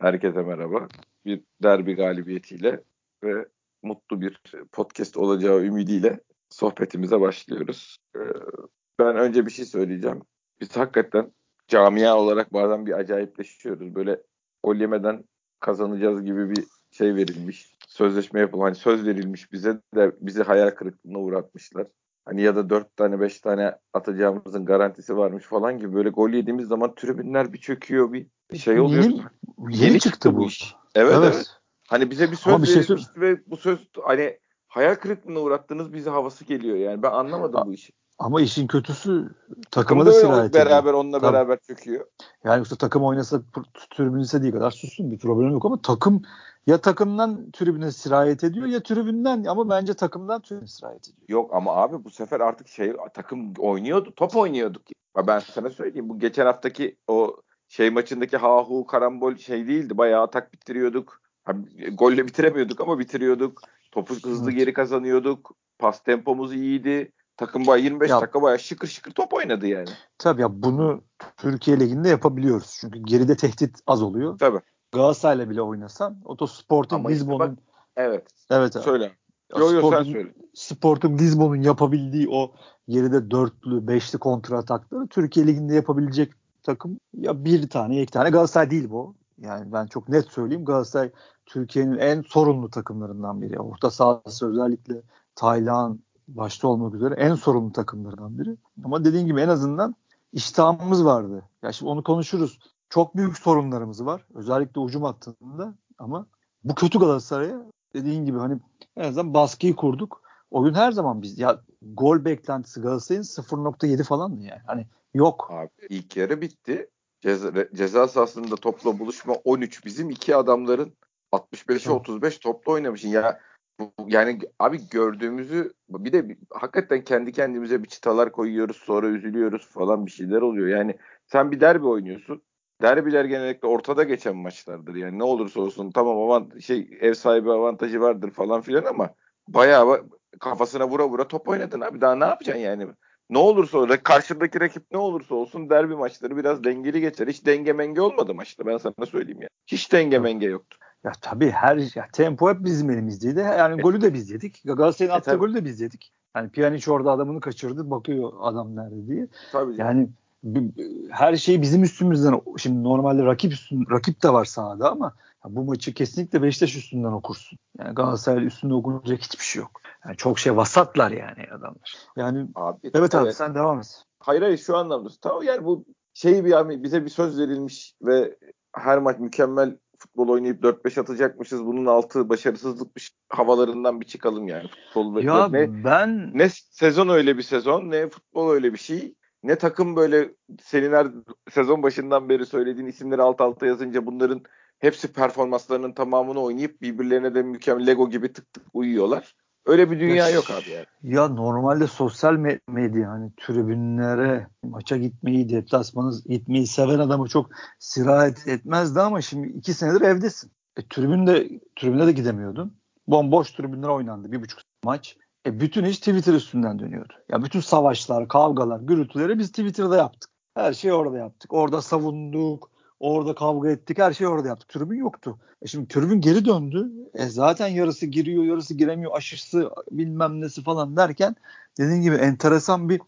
Herkese merhaba. Bir derbi galibiyetiyle ve mutlu bir podcast olacağı ümidiyle sohbetimize başlıyoruz. Ee, ben önce bir şey söyleyeceğim. Biz hakikaten camia olarak bazen bir acayipleşiyoruz. Böyle gol kazanacağız gibi bir şey verilmiş. Sözleşme yapılan söz verilmiş bize de bizi hayal kırıklığına uğratmışlar. Hani ya da dört tane beş tane atacağımızın garantisi varmış falan gibi böyle gol yediğimiz zaman tribünler bir çöküyor bir şey oluyor. Yeni, yeni, yeni çıktı bu iş. Evet, evet. evet. Hani bize bir söz bir şey verilmişti ve bu söz hani hayal kırıklığına uğrattınız bize havası geliyor yani. Ben anlamadım A- bu işi. Ama işin kötüsü takıma da sirayet ediyor. Beraber onunla Tabii. beraber çöküyor. Yani işte takım oynasa tribün istediği kadar sussun bir problem yok ama takım ya takımdan tribüne sirayet ediyor ya tribünden ama bence takımdan tribüne sirayet ediyor. Yok ama abi bu sefer artık şey takım oynuyordu top oynuyorduk. Ben sana söyleyeyim bu geçen haftaki o şey maçındaki hahu karambol şey değildi. Bayağı atak bitiriyorduk. Hani, golle bitiremiyorduk ama bitiriyorduk. Topu hızlı geri kazanıyorduk. Pas tempomuz iyiydi. Takım bayağı 25 ya, dakika bayağı şıkır şıkır top oynadı yani. Tabii ya bunu Türkiye Ligi'nde yapabiliyoruz. Çünkü geride tehdit az oluyor. Tabii. Galatasaray'la bile oynasan Otosport'un Lisbon'un evet. Evet. Söyle. Yo yo sen söyle. Sporting Lisbon'un yapabildiği o geride dörtlü, beşli kontra atakları Türkiye Ligi'nde yapabilecek takım ya bir tane, iki tane Galatasaray değil bu. Yani ben çok net söyleyeyim Galatasaray Türkiye'nin en sorunlu takımlarından biri. Orta sahası özellikle Taylan başta olmak üzere en sorunlu takımlarından biri. Ama dediğim gibi en azından iştahımız vardı. Ya şimdi onu konuşuruz. Çok büyük sorunlarımız var. Özellikle ucum hattında ama bu kötü Galatasaray'a dediğin gibi hani en azından baskıyı kurduk. Oyun her zaman biz ya gol beklentisi Galatasaray'ın 0.7 falandı yani. Hani yok. Abi ilk yarı bitti. Ceza, ceza sahasında topla buluşma 13 bizim iki adamların 65'e 35 topla oynamışın. Ya yani abi gördüğümüzü bir de hakikaten kendi kendimize bir çıtalar koyuyoruz sonra üzülüyoruz falan bir şeyler oluyor. Yani sen bir derbi oynuyorsun. Derbiler genellikle ortada geçen maçlardır. Yani ne olursa olsun tamam avant şey ev sahibi avantajı vardır falan filan ama bayağı kafasına vura vura top oynadın abi. Daha ne yapacaksın yani? Ne olursa olsun karşındaki rakip ne olursa olsun derbi maçları biraz dengeli geçer. Hiç denge menge olmadı maçta ben sana söyleyeyim ya. Hiç denge menge yoktu. Ya tabii her ya, tempo hep bizim elimizdeydi. Yani evet. golü de biz yedik. Galatasaray'ın attığı golü de biz yedik. Yani Pjanic orada adamını kaçırdı. Bakıyor adam nerede diye. Tabii. Yani her şey bizim üstümüzden. Şimdi normalde rakip üstün, rakip de var sahada ama bu maçı kesinlikle Beşiktaş üstünden okursun. Yani Galatasaray üstünde okunacak hiçbir şey yok. Yani çok şey vasatlar yani adamlar. Yani abi, evet, evet abi sen devam et. Hayır hayır şu anlamda. Tamam yani bu şey bir yani bize bir söz verilmiş ve her maç mükemmel futbol oynayıp 4-5 atacakmışız. Bunun altı başarısızlıkmış havalarından bir çıkalım yani. Futbol ya ne, ben ne sezon öyle bir sezon ne futbol öyle bir şey. Ne takım böyle senin her sezon başından beri söylediğin isimleri alt alta yazınca bunların hepsi performanslarının tamamını oynayıp birbirlerine de mükemmel Lego gibi tık tık uyuyorlar. Öyle bir dünya ya, yok abi yani. Ya normalde sosyal medya hani tribünlere maça gitmeyi, deplasmanı gitmeyi seven adamı çok sirayet etmezdi ama şimdi iki senedir evdesin. E, tribünde, tribüne de gidemiyordun. Bomboş tribünler oynandı. Bir buçuk maç. E, bütün iş Twitter üstünden dönüyordu. Ya bütün savaşlar, kavgalar, gürültüleri biz Twitter'da yaptık. Her şeyi orada yaptık. Orada savunduk. Orada kavga ettik. Her şeyi orada yaptık. Tribün yoktu. E şimdi tribün geri döndü. E zaten yarısı giriyor, yarısı giremiyor. Aşısı bilmem nesi falan derken dediğim gibi enteresan bir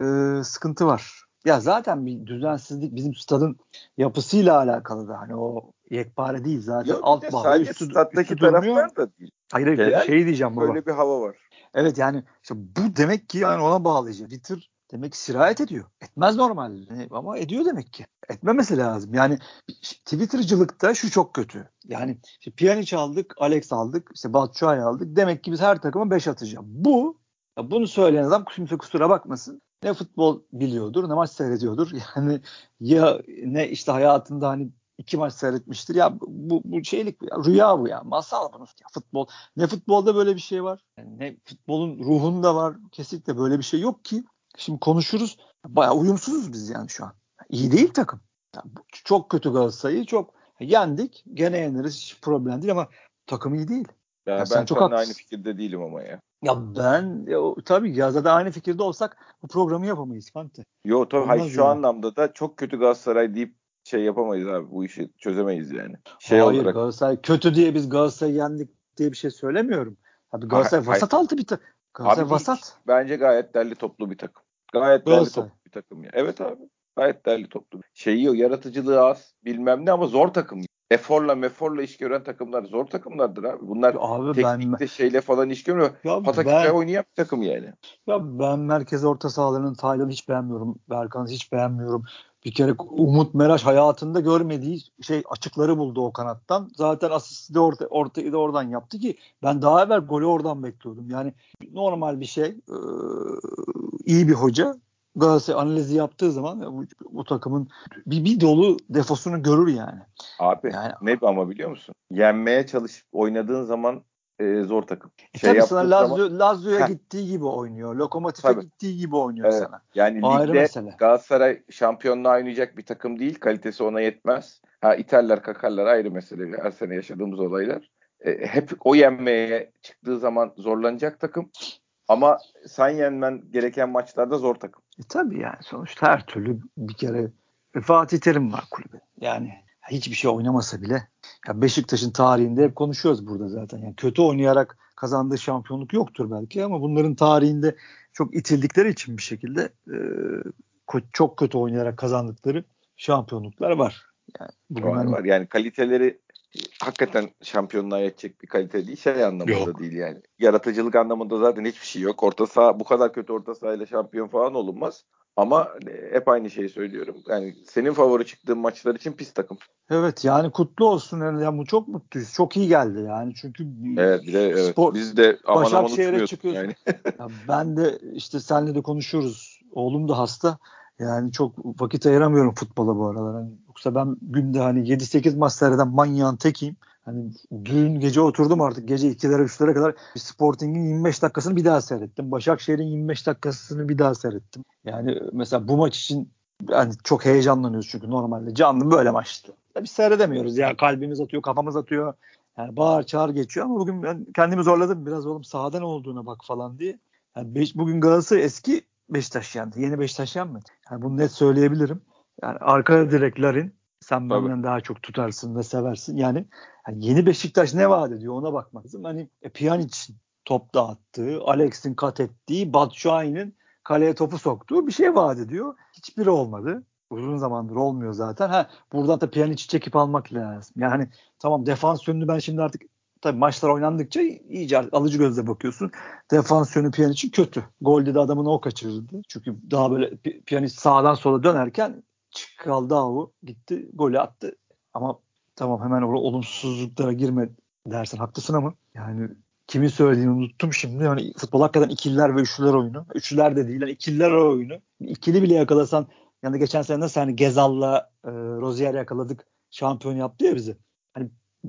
e, sıkıntı var. Ya zaten bir düzensizlik bizim stadın yapısıyla alakalı da hani o yekpare değil zaten Yok, alt bağlı üstü, staddaki üstü taraftar da değil. Hayır hayır şey diyeceğim baba. Böyle bir hava var. Evet yani işte bu demek ki yani ona bağlayacak. Twitter demek ki sirayet ediyor. Etmez normalde ama ediyor demek ki. Etmemesi lazım. Yani Twitter'cılıkta şu çok kötü. Yani işte Pjanic aldık, Alex aldık, işte Batshuayi aldık. Demek ki biz her takıma 5 atacağız. Bu bunu söyleyen adam kimse kusura bakmasın. Ne futbol biliyordur, ne maç seyrediyordur. Yani ya ne işte hayatında hani iki maç seyretmiştir. Ya bu, bu şeylik ya, rüya bu ya. Masal bunu. Ya futbol. Ne futbolda böyle bir şey var. Yani ne futbolun ruhunda var. Kesinlikle böyle bir şey yok ki. Şimdi konuşuruz. Bayağı uyumsuzuz biz yani şu an. İyi değil takım. Yani çok kötü Galatasaray'ı çok yendik. Gene yeniriz. Hiç problem değil ama takım iyi değil. Ya yani ben çok aynı fikirde değilim ama ya. Ya ben ya, tabii yazada aynı fikirde olsak bu programı yapamayız Fante. Yo tabii hayır, şu yani. anlamda da çok kötü Galatasaray deyip şey yapamayız abi. Bu işi çözemeyiz yani. Şey Hayır olarak Galatasaray kötü diye biz Galatasaray yendik diye bir şey söylemiyorum. Abi Galatasaray Hayır, vasat altı bir takım. Galatasaray Abi vasat. hiç. bence gayet derli toplu bir takım. Gayet Galatasaray. toplu bir takım ya. Evet abi. Gayet derli toplu. Şeyi yaratıcılığı az bilmem ne ama zor takım. Eforla meforla iş gören takımlar zor takımlardır abi. Bunlar Abi ben teknikte şeyle falan iş görmüyor. ya ben, oynayan bir takım yani. ya ben merkez orta sahalarının Taylan'ı hiç beğenmiyorum. Berkan'ı hiç beğenmiyorum. Bir kere Umut Meraş hayatında görmediği şey açıkları buldu o kanattan. Zaten asisti de orta, ortayı da oradan yaptı ki ben daha evvel golü oradan bekliyordum. Yani normal bir şey. Ee, iyi bir hoca Galatasaray analizi yaptığı zaman bu, bu takımın bir, bir dolu defosunu görür yani. Abi Yani- ne ama biliyor musun? Yenmeye çalışıp oynadığın zaman e, zor takım. E Şey tabii sana zaman- Lazio, Lazio'ya Heh. gittiği gibi oynuyor. Lokomotif'e Tabii. gittiği gibi oynuyor Evet. sana. Yani O ligde mesele. Galatasaray şampiyonluğa oynayacak bir takım değil. Kalitesi ona yetmez. Ha iterler kakarlar ayrı mesele. Her sene yaşadığımız olaylar. E, hep o yenmeye çıktığı zaman zorlanacak takım. Ama sen yenmen gereken maçlarda zor takım. E tabii yani sonuçta her türlü bir kere e, Fatih Terim var kulübe. Yani hiçbir şey oynamasa bile ya Beşiktaş'ın tarihinde hep konuşuyoruz burada zaten. Yani kötü oynayarak kazandığı şampiyonluk yoktur belki ama bunların tarihinde çok itildikleri için bir şekilde e, çok kötü oynayarak kazandıkları şampiyonluklar var. Yani Var, hani- var. Yani kaliteleri hakikaten şampiyonluğa yetecek bir kalite değil. Şey anlamında Yok. değil yani. Yaratıcılık anlamında zaten hiçbir şey yok. Orta saha bu kadar kötü orta sahayla şampiyon falan olunmaz. Ama e, hep aynı şeyi söylüyorum. Yani senin favori çıktığın maçlar için pis takım. Evet yani kutlu olsun. Yani, bu çok mutluyuz. Çok iyi geldi yani. Çünkü Evet bir de evet. spor, Biz de aman aman Başakşehir'e uçmuyorduk çıkıyorsun. yani. Ya ben de işte senle de konuşuyoruz. Oğlum da hasta. Yani çok vakit ayıramıyorum futbola bu aralar. Hani yoksa ben günde hani 7-8 maç seyreden manyağın tekiyim. Hani dün gece oturdum artık gece 2'lere 3'lere kadar Sporting'in 25 dakikasını bir daha seyrettim. Başakşehir'in 25 dakikasını bir daha seyrettim. Yani mesela bu maç için yani çok heyecanlanıyoruz çünkü normalde canlı böyle maçtı. Tabii seyredemiyoruz ya kalbimiz atıyor kafamız atıyor. Yani bağır çağır geçiyor ama bugün ben kendimi zorladım biraz oğlum sahada ne olduğuna bak falan diye. Yani beş, bugün Galatasaray eski Beşiktaş yendi. Yeni Beşiktaş yenmedi. Yani bunu net söyleyebilirim. Yani arka direklerin sen Tabii. benden daha çok tutarsın ve seversin. Yani, yani yeni Beşiktaş ne vaat ediyor ona bakmak lazım. Hani e, Pjanic'in top dağıttığı, Alex'in kat ettiği, Batshuayi'nin kaleye topu soktuğu bir şey vaat ediyor. Hiçbiri olmadı. Uzun zamandır olmuyor zaten. Ha, buradan da Pjanic'i çekip almak lazım. Yani tamam defans yönünü ben şimdi artık tabii maçlar oynandıkça iyice alıcı gözle bakıyorsun. Defans yönü Pjanic'in kötü. Golde de adamını o kaçırdı. Çünkü daha böyle Pjanic sağdan sola dönerken Çikaldao gitti golü attı. Ama tamam hemen o olumsuzluklara girme dersen haklısın ama yani kimin söylediğini unuttum şimdi. Yani futbol hakikaten ikililer ve üçlüler oyunu. Üçlüler de değil. Yani ikililer oyunu. İkili bile yakalasan yani geçen sene nasıl hani Gezal'la e, Rozier yakaladık şampiyon yaptı ya bizi.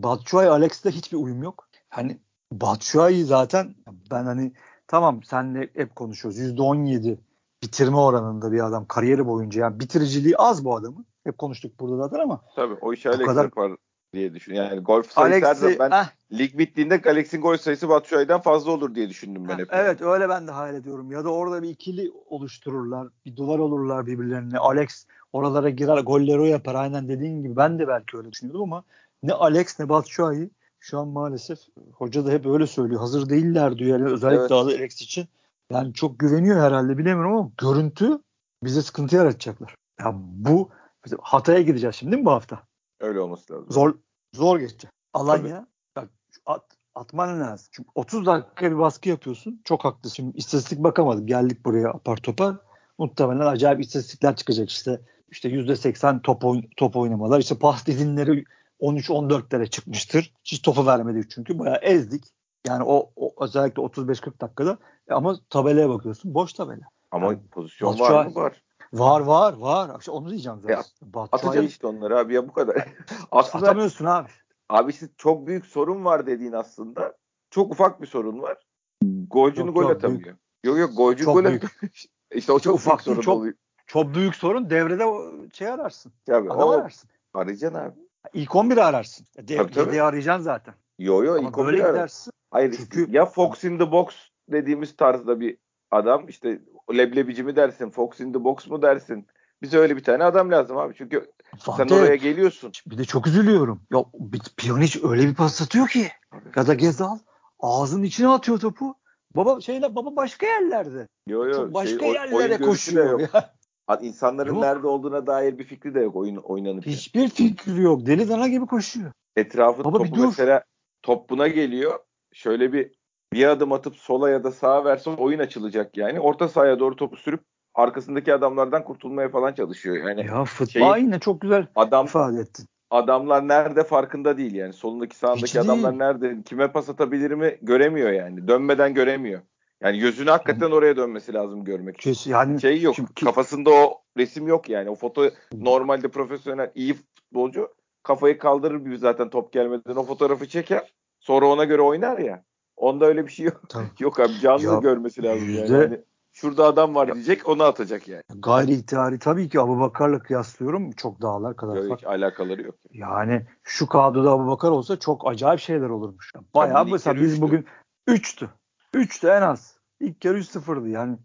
Batshuayi Alex'le hiçbir uyum yok. Hani Batshuayi zaten ben hani tamam senle hep konuşuyoruz. %17 bitirme oranında bir adam kariyeri boyunca yani bitiriciliği az bu adamın. Hep konuştuk burada zaten ama Tabii o Bu Alex kadar- yapar diye düşünüyorum. Yani golf sayısı Alex'i ben eh, lig bittiğinde Alex'in gol sayısı Batshuayi'den fazla olur diye düşündüm ben Ha, hep. Evet öyle ben de hayal ediyorum. Ya da orada bir ikili oluştururlar. Bir duvar olurlar birbirlerine. Alex oralara girer golleri o yapar. Aynen dediğin gibi ben de belki öyle düşünüyordum ama ne Alex ne Batshuayi şu an maalesef hoca da hep öyle söylüyor. Hazır değiller diyor. Yani özellikle Evet. Alex için. Yani çok güveniyor herhalde bilemiyorum ama görüntü bize sıkıntı yaratacaklar. Ya bu bizim Hatay'a gideceğiz şimdi değil mi bu hafta? Öyle olması lazım. Zor zor geçecek. Alanya bak at, atman lazım. Çünkü 30 dakika bir baskı yapıyorsun. Çok haklısın. Şimdi istatistik bakamadım. Geldik buraya apar topar. Muhtemelen acayip istatistikler çıkacak işte. İşte %80 top, oyn- top oynamalar. İşte pas dilimleri 13-14'lere çıkmıştır. Hiç topu vermedik çünkü. Bayağı ezdik. Yani o, o özellikle 35-40 dakikada. E ama tabelaya bakıyorsun. Boş tabela. Ama Yani pozisyon Batshuayi- var mı? Var. Var var var. İşte onu diyeceğim zaten. E, Batshuayi- Atacaksın işte onları abi ya bu kadar. aslında Atamıyorsun abi. abi işte çok büyük sorun var dediğin aslında. Çok ufak bir sorun var. Golcünü gol atamıyor. Yok yok golcü Çok gol büyük. atamıyor. işte o çok, ufak ufak sorun çok- oluyor. Çok büyük sorun. Devrede şey ararsın. Tabii, Adam o ararsın. arayacaksın abi. İlk 11'i ararsın. De, Tabii, tabii. Yedeği arayacaksın zaten. Yo yo Ama ilk böyle 11 ara. gidersin. Hayır Çünkü- ya Fox in the box dediğimiz tarzda bir adam işte leblebici mi dersin, Fox in the box mu dersin, Bize öyle bir tane adam lazım abi. Çünkü Fatih, sen oraya geliyorsun. Bir de çok üzülüyorum. Ya Pjanic öyle bir pas atıyor ki. Ya da Gezal ağzının içine atıyor topu. Baba şeyle baba başka yerlerde. Yo yo. Çok başka şey, yerlere koşuyor. yok. Ya. İnsanların Yok. nerede olduğuna dair bir fikri de yok oyun oynanırken. Hiçbir fikri yok. Deli dana gibi koşuyor. Etrafı Baba topu mesela top buna geliyor. Şöyle bir bir adım atıp sola ya da sağa verse oyun açılacak yani. Orta sahaya doğru topu sürüp arkasındaki adamlardan kurtulmaya falan çalışıyor. Yani Ya futbol yine çok güzel adam ifade ettin. adamlar nerede farkında değil yani. Solundaki sağındaki Hiç adamlar değil. nerede kime pas atabilir mi göremiyor yani. Dönmeden göremiyor. Yani gözünü hakikaten oraya dönmesi lazım görmek için. Kes, yani Şey yok. Şimdi- Kafasında o resim yok yani. O foto normalde profesyonel iyi futbolcu kafayı kaldırır gibi zaten top gelmeden o fotoğrafı çeker. Sonra ona göre oynar ya. Onda öyle bir şey yok. Tabii. Yok abi canlı Ya, görmesi lazım yüzde- yani. Hani şurada adam var diyecek onu atacak yani. gayri ihtiyari tabii ki Abubakar'la kıyaslıyorum. Çok dağlar kadar fark. hiç alakaları yok. Yani şu kadroda Abubakar olsa çok acayip şeyler olurmuş. Bayağı Tabii, mesela biz bugün 3'tü. 3'tü en az. İlk yarı 3-0'dı yani.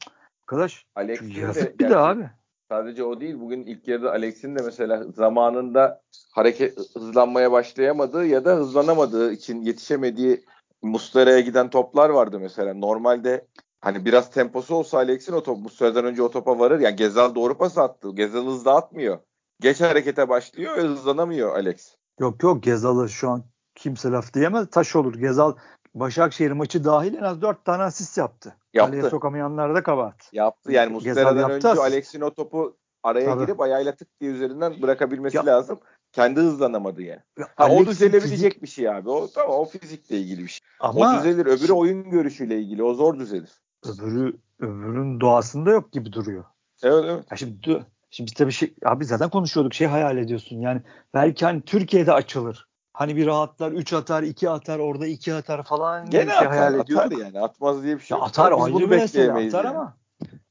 Arkadaş Alex'in de yazık bir de abi. Sadece o değil. Bugün ilk yarıda Alex'in de mesela zamanında hareket hızlanmaya başlayamadığı ya da hızlanamadığı için yetişemediği Muslera'ya giden toplar vardı mesela. Normalde hani biraz temposu olsa Alex'in o top Muslera'dan önce o topa varır. Yani Gezal doğru pas attı. Gezal hızlı atmıyor. Geç harekete başlıyor hızlanamıyor Alex. Yok yok Gezal'ı şu an kimse laf diyemez. Taş olur. Gezal Başakşehir maçı dahil en az 4 tane asist yaptı. Yaptı. Kaleye sokamayanlar da kabahat. Yaptı. Yani Gezal Muslera'dan önce asist. Alex'in o topu araya Tabii. girip ayağıyla tık diye üzerinden bırakabilmesi Ya- lazım. Kendi hızlanamadı yani. Ya Ha, o düzelebilecek fizik- bir şey abi. O tamam o fizikle ilgili bir şey. Ama o düzelir. Öbürü oyun görüşüyle ilgili. O zor düzelir. öbürü öbürün doğasında yok gibi duruyor. Evet evet. Ya şimdi şimdi biz tabii şey abi zaten konuşuyorduk şey hayal ediyorsun yani belki hani Türkiye'de açılır. Hani bir rahatlar 3 atar 2 atar orada 2 atar falan Gene şey atar, hayal atar ediyorduk. yani. Atmaz diye bir şey Ya yok. atar biz bunu bekleyemeyiz atar yani. ama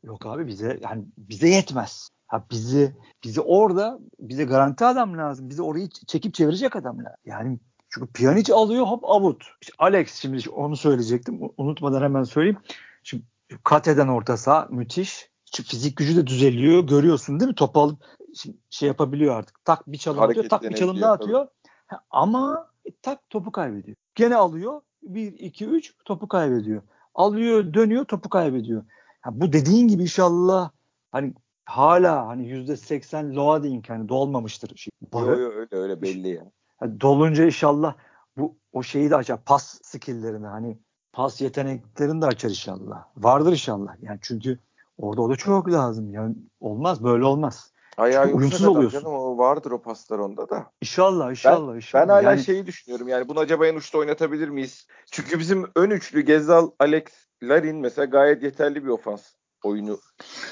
yok abi bize yani bize yetmez. Ha bizi bizi orada bize garanti adam lazım. Bizi orayı çekip çevirecek adam lazım. Yani çünkü Pjanic alıyor hop avut. İşte Alex şimdi onu söyleyecektim. Unutmadan hemen söyleyeyim. Şimdi kat eden orta saha müthiş. Şu fizik gücü de düzeliyor. Görüyorsun değil mi? Topu alıp şimdi şey yapabiliyor artık. Tak bir çalım atıyor. Tak bir çalım daha atıyor. Ama e, tak topu kaybediyor. Gene alıyor. 1 2 3 topu kaybediyor. Alıyor, dönüyor, topu kaybediyor. Ha, bu dediğin gibi inşallah hani hala hani yüzde seksen loading hani dolmamıştır. Şey, Yo, yo, öyle öyle belli ya. Ha, dolunca inşallah bu o şeyi de açar. Pas skill'lerini hani pas yeteneklerini de açar inşallah. Vardır inşallah. Yani çünkü orada o da çok lazım. Yani olmaz böyle olmaz. Ayağı Çünkü uyumsuz oluyorsun. canım o vardır o paslar onda da. İnşallah inşallah inşallah. Ben hala yani, şeyi düşünüyorum yani bunu acaba en uçta oynatabilir miyiz? Çünkü bizim ön üçlü Gezal, Alex, Larin mesela gayet yeterli bir ofans oyunu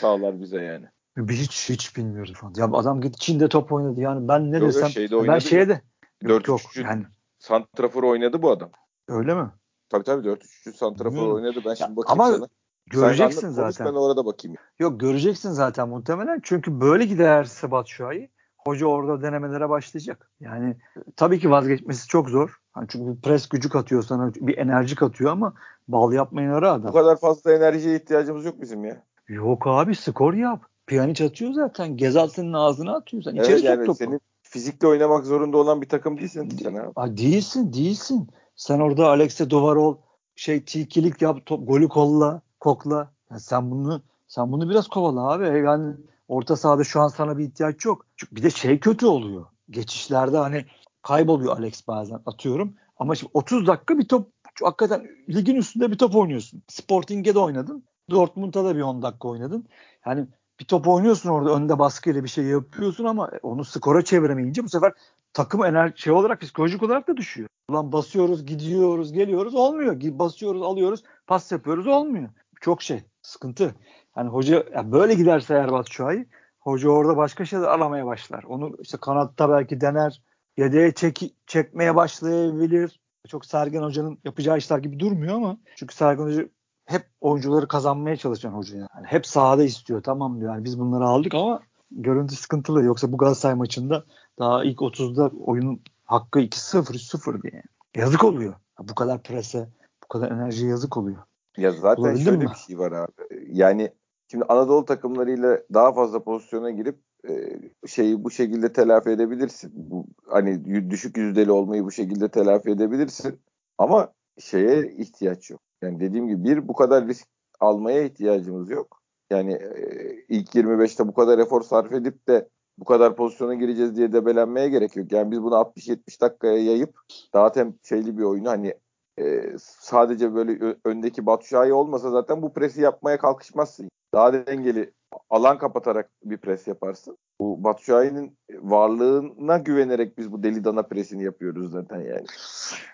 sağlar bize yani. Biz hiç hiç bilmiyoruz falan. Ya adam gitti Çin'de top oynadı. Yani ben ne Yok, desem şeyde ben şeye de yok yok 4-3-3 yani Santrafor oynadı bu adam. öyle mi? Tabii tabii 4-3-3 Santrafor oynadı. Ben şimdi Ya, bakayım ama sana. Göreceksin Sen konuş, zaten. Ben orada bakayım. Yok göreceksin zaten muhtemelen. Çünkü böyle giderse Batshuayi hoca orada denemelere başlayacak. Yani tabii ki vazgeçmesi çok zor. Hani çünkü pres gücü katıyor sana, bir enerji katıyor ama bal yapmayın ara Bu adam. kadar fazla enerjiye ihtiyacımız yok bizim ya. Yok abi skor yap. Piyaniç atıyor zaten. Gezal senin ağzına atıyor. Sen içeri Evet sok yani topu. senin fizikle oynamak zorunda olan bir takım değilsin sen abi. Değilsin, değilsin. Sen orada Alex'e duvar ol, şey tilkilik yap, top, golü kolla, kokla. Ya sen bunu sen bunu biraz kovala abi. Yani orta sahada şu an sana bir ihtiyaç yok. Çünkü bir de şey kötü oluyor. Geçişlerde hani kayboluyor Alex bazen atıyorum. Ama şimdi 30 dakika bir top hakikaten ligin üstünde bir top oynuyorsun. Sporting'e de oynadın. Dortmund'a da bir 10 dakika oynadın. Yani bir top oynuyorsun orada önde baskıyla bir şey yapıyorsun ama onu skora çeviremeyince bu sefer takım enerji şey olarak psikolojik olarak da düşüyor. Ulan basıyoruz, gidiyoruz, geliyoruz olmuyor. Basıyoruz, alıyoruz, pas yapıyoruz olmuyor. Çok şey, sıkıntı. Yani hoca ya böyle giderse eğer Batshuayi hoca orada başka şeyler aramaya başlar. Onu işte kanatta belki dener. Yedeğe çek, çekmeye başlayabilir. Çok Sergen Hoca'nın yapacağı işler gibi durmuyor ama çünkü Sergen Hoca hep oyuncuları kazanmaya çalışan hoca yani. hep sahada istiyor tamam diyor. Yani biz bunları aldık ama görüntü sıkıntılı. Yoksa bu Galatasaray maçında daha ilk 30'da oyunun hakkı 2-0 3-0 diye. Yazık oluyor. Bu kadar prese, bu kadar enerji yazık oluyor. Ya zaten Bulabildin şöyle mi? bir şey var abi. Yani şimdi Anadolu takımlarıyla daha fazla pozisyona girip e, şeyi bu şekilde telafi edebilirsin. Bu hani düşük yüzdeli olmayı bu şekilde telafi edebilirsin. Ama şeye ihtiyaç yok. Yani dediğim gibi bir bu kadar risk almaya ihtiyacımız yok. Yani e, ilk 25'te bu kadar efor sarf edip de bu kadar pozisyona gireceğiz diye debelenmeye gerek yok. Yani biz bunu 60-70 dakikaya yayıp daha tem şeyli bir oyunu hani e, sadece böyle öndeki Batu olmasa zaten bu presi yapmaya kalkışmazsın. Daha dengeli alan kapatarak bir pres yaparsın. Bu Batu Şahin'in varlığına güvenerek biz bu deli dana presini yapıyoruz zaten yani.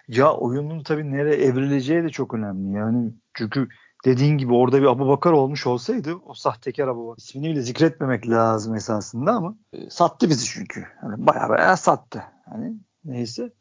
Ya oyunun tabii nereye evrileceği de çok önemli. Yani çünkü dediğin gibi orada bir Abu Bakar olmuş olsaydı o sahtekar Abu Bakar ismini bile zikretmemek lazım esasında ama e, sattı bizi çünkü. Yani bayağı bayağı sattı. Hani neyse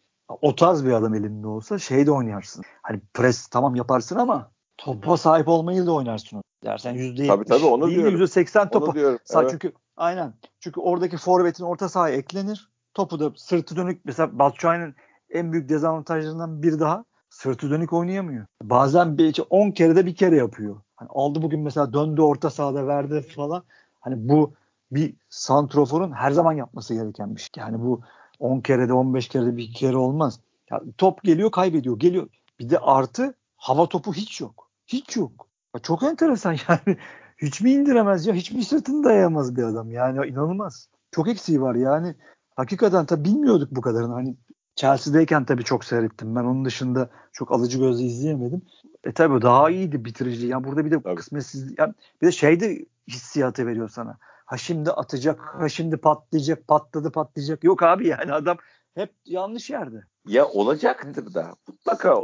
o tarz bir adam elinde olsa şey de oynarsın. Hani pres tamam yaparsın ama topa sahip olmayı da oynarsın. Dersen %70 tabii, tabii, onu değil diyorum. %80 topa. Onu diyorum. Evet. Çünkü aynen. Çünkü oradaki forvetin orta sahaya eklenir. Topu da sırtı dönük mesela Batshuayi'nin en büyük dezavantajlarından bir daha sırtı dönük oynayamıyor. Bazen bir 10 kere de bir kere yapıyor. Hani aldı bugün mesela döndü orta sahada verdi falan. Hani bu bir santroforun her zaman yapması gereken bir şey. Yani bu 10 kere de 15 kere de bir kere olmaz. Yani top geliyor kaybediyor. Geliyor. Bir de artı hava topu hiç yok. Hiç yok. Ya çok enteresan yani. Hiç mi indiremez ya? Hiç mi sırtını dayayamaz bir adam? Yani inanılmaz. Çok eksiği var yani. Hakikaten tabii bilmiyorduk bu kadarını. Hani Chelsea'deyken tabii çok seyrettim. Ben onun dışında çok alıcı gözle izleyemedim. E tabii daha iyiydi bitirici. Yani burada bir de tabii. kısmetsiz yani bir de şey de hissiyatı veriyor sana. Ha şimdi atacak, ha şimdi patlayacak, patladı patlayacak. Yok abi yani adam hep yanlış yerde. Ya olacaktır da. Mutlaka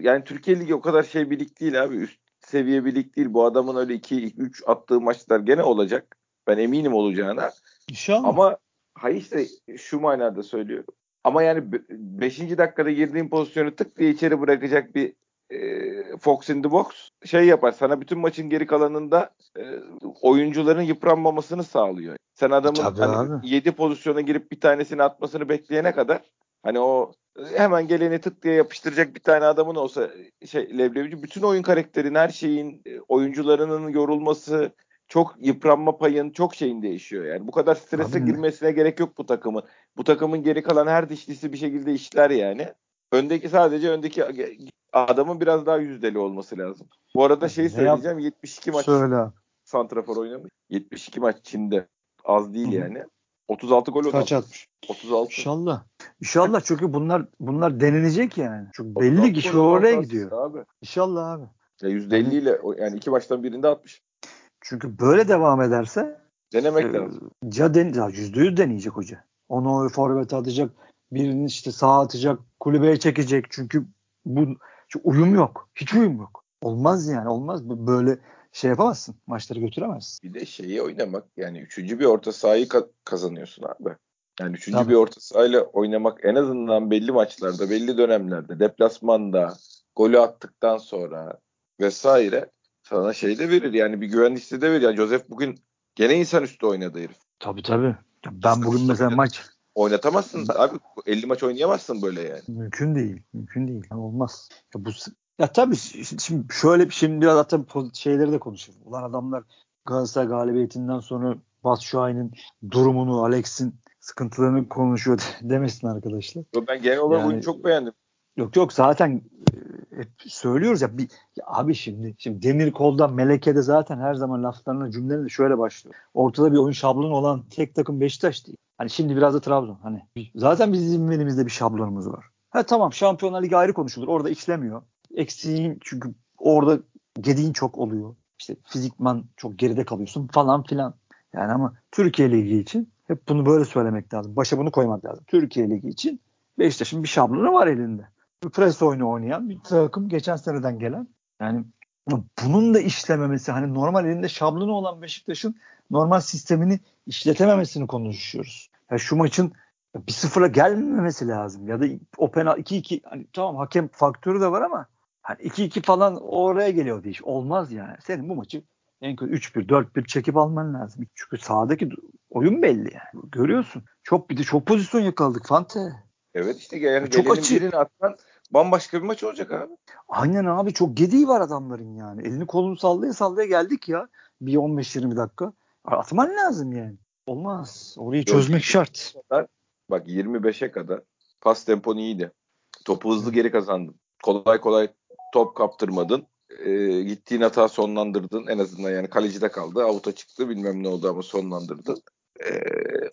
yani Türkiye Ligi o kadar şey bir lig değil abi. Üst seviye bir lig değil. Bu adamın öyle 2-3 attığı maçlar gene olacak. Ben eminim olacağına. İnşallah. Ama hayır işte şu manada söylüyorum. Ama yani 5. dakikada girdiğin pozisyonu tık diye içeri bırakacak bir Fox in the Box şey yapar. Sana bütün maçın geri kalanında e, oyuncuların yıpranmamasını sağlıyor. Sen adamın hani, 7 pozisyona girip bir tanesini atmasını bekleyene kadar hani o hemen geleni tık diye yapıştıracak bir tane adamın olsa şey Leblebici bütün oyun karakterin her şeyin e, oyuncularının yorulması çok yıpranma payın çok şeyin değişiyor yani. Bu kadar strese Abi girmesine gerek yok bu takımın. Bu takımın geri kalan her dişlisi bir şekilde işler yani. Öndeki sadece öndeki adamın biraz daha yüzdeli olması lazım. Bu arada şeyi söyleyeceğim. 72 maç Söyle. Santrafor oynamış. 72 maç Çin'de. Az değil yani. 36 gol Kaç atmış? 36. İnşallah. İnşallah çünkü bunlar bunlar denilecek yani. Çünkü belli ki şu oraya gidiyor. Abi. İnşallah abi. Ya %50 yani, ile yani iki maçtan birinde atmış. Çünkü böyle devam ederse denemek e, lazım. Ya, den, ya %100 deneyecek hoca. Onu forvet atacak, birini işte sağa atacak, kulübeye çekecek. Çünkü bu çünkü uyum yok. Hiç uyum yok. Olmaz yani olmaz. Böyle şey yapamazsın. Maçları götüremezsin. Bir de şeyi oynamak yani üçüncü bir orta sahayı ka- kazanıyorsun abi. Yani üçüncü Tabii. bir orta sahayla oynamak en azından belli maçlarda, belli dönemlerde, deplasmanda, golü attıktan sonra vesaire sana şey de verir. Yani bir güven hissi de verir. Yani Joseph bugün gene insan üstü oynadı herif. Tabii tabii. Ben bugün mesela maç Oynatamazsın abi 50 maç oynayamazsın böyle yani. Mümkün değil. Mümkün değil. Yani olmaz. Ya bu ya tabii şimdi şöyle şimdi biraz hatta şeyleri de konuşalım. Ulan adamlar Galatasaray galibiyetinden sonra Batshuayi'nin durumunu, Alex'in sıkıntılarını konuşuyor demesin arkadaşlar. Yok ben genel olarak yani, oyunu çok beğendim. Yok yok zaten e, hep söylüyoruz ya, bir, ya abi şimdi şimdi Demir Kol'da Meleke'de zaten her zaman laflarına cümlelerinde şöyle başlıyor. Ortada bir oyun şablonu olan tek takım Beşiktaş değil. Hani şimdi biraz da Trabzon. Hani zaten bizim elimizde bir şablonumuz var. Ha tamam Şampiyonlar Ligi ayrı konuşulur. Orada işlemiyor. Eksiğin çünkü orada gediğin çok oluyor. İşte fizikman çok geride kalıyorsun falan filan. Yani ama Türkiye Ligi için hep bunu böyle söylemek lazım. Başa bunu koymak lazım. Türkiye Ligi için Beşiktaş'ın bir şablonu var elinde. Pres oyunu oynayan bir takım geçen seneden gelen. Yani bunun da işlememesi hani normal elinde şablonu olan Beşiktaş'ın normal sistemini işletememesini konuşuyoruz. Ya şu maçın bir sıfıra gelmemesi lazım ya da o penal 2-2 hani tamam hakem faktörü de var ama hani 2-2 falan oraya geliyor diye. Olmaz yani. Senin bu maçı en kötü 3-1 4-1 çekip alman lazım. Çünkü sahadaki oyun belli yani. Görüyorsun. Çok bir de çok pozisyon yakaladık Fante. Evet işte yani çok açı. birini atsan bambaşka bir maç olacak abi. Aynen abi çok gediği var adamların yani. Elini kolunu sallaya sallaya geldik ya. Bir 15-20 dakika. Atman lazım yani. Olmaz. Orayı çözmek şart. Bak 25'e kadar pas tempon iyiydi. Topu hızlı geri kazandın. Kolay kolay top kaptırmadın. E, gittiğin hata sonlandırdın. En azından yani kalecide kaldı. Avuta çıktı bilmem ne oldu ama sonlandırdın. E,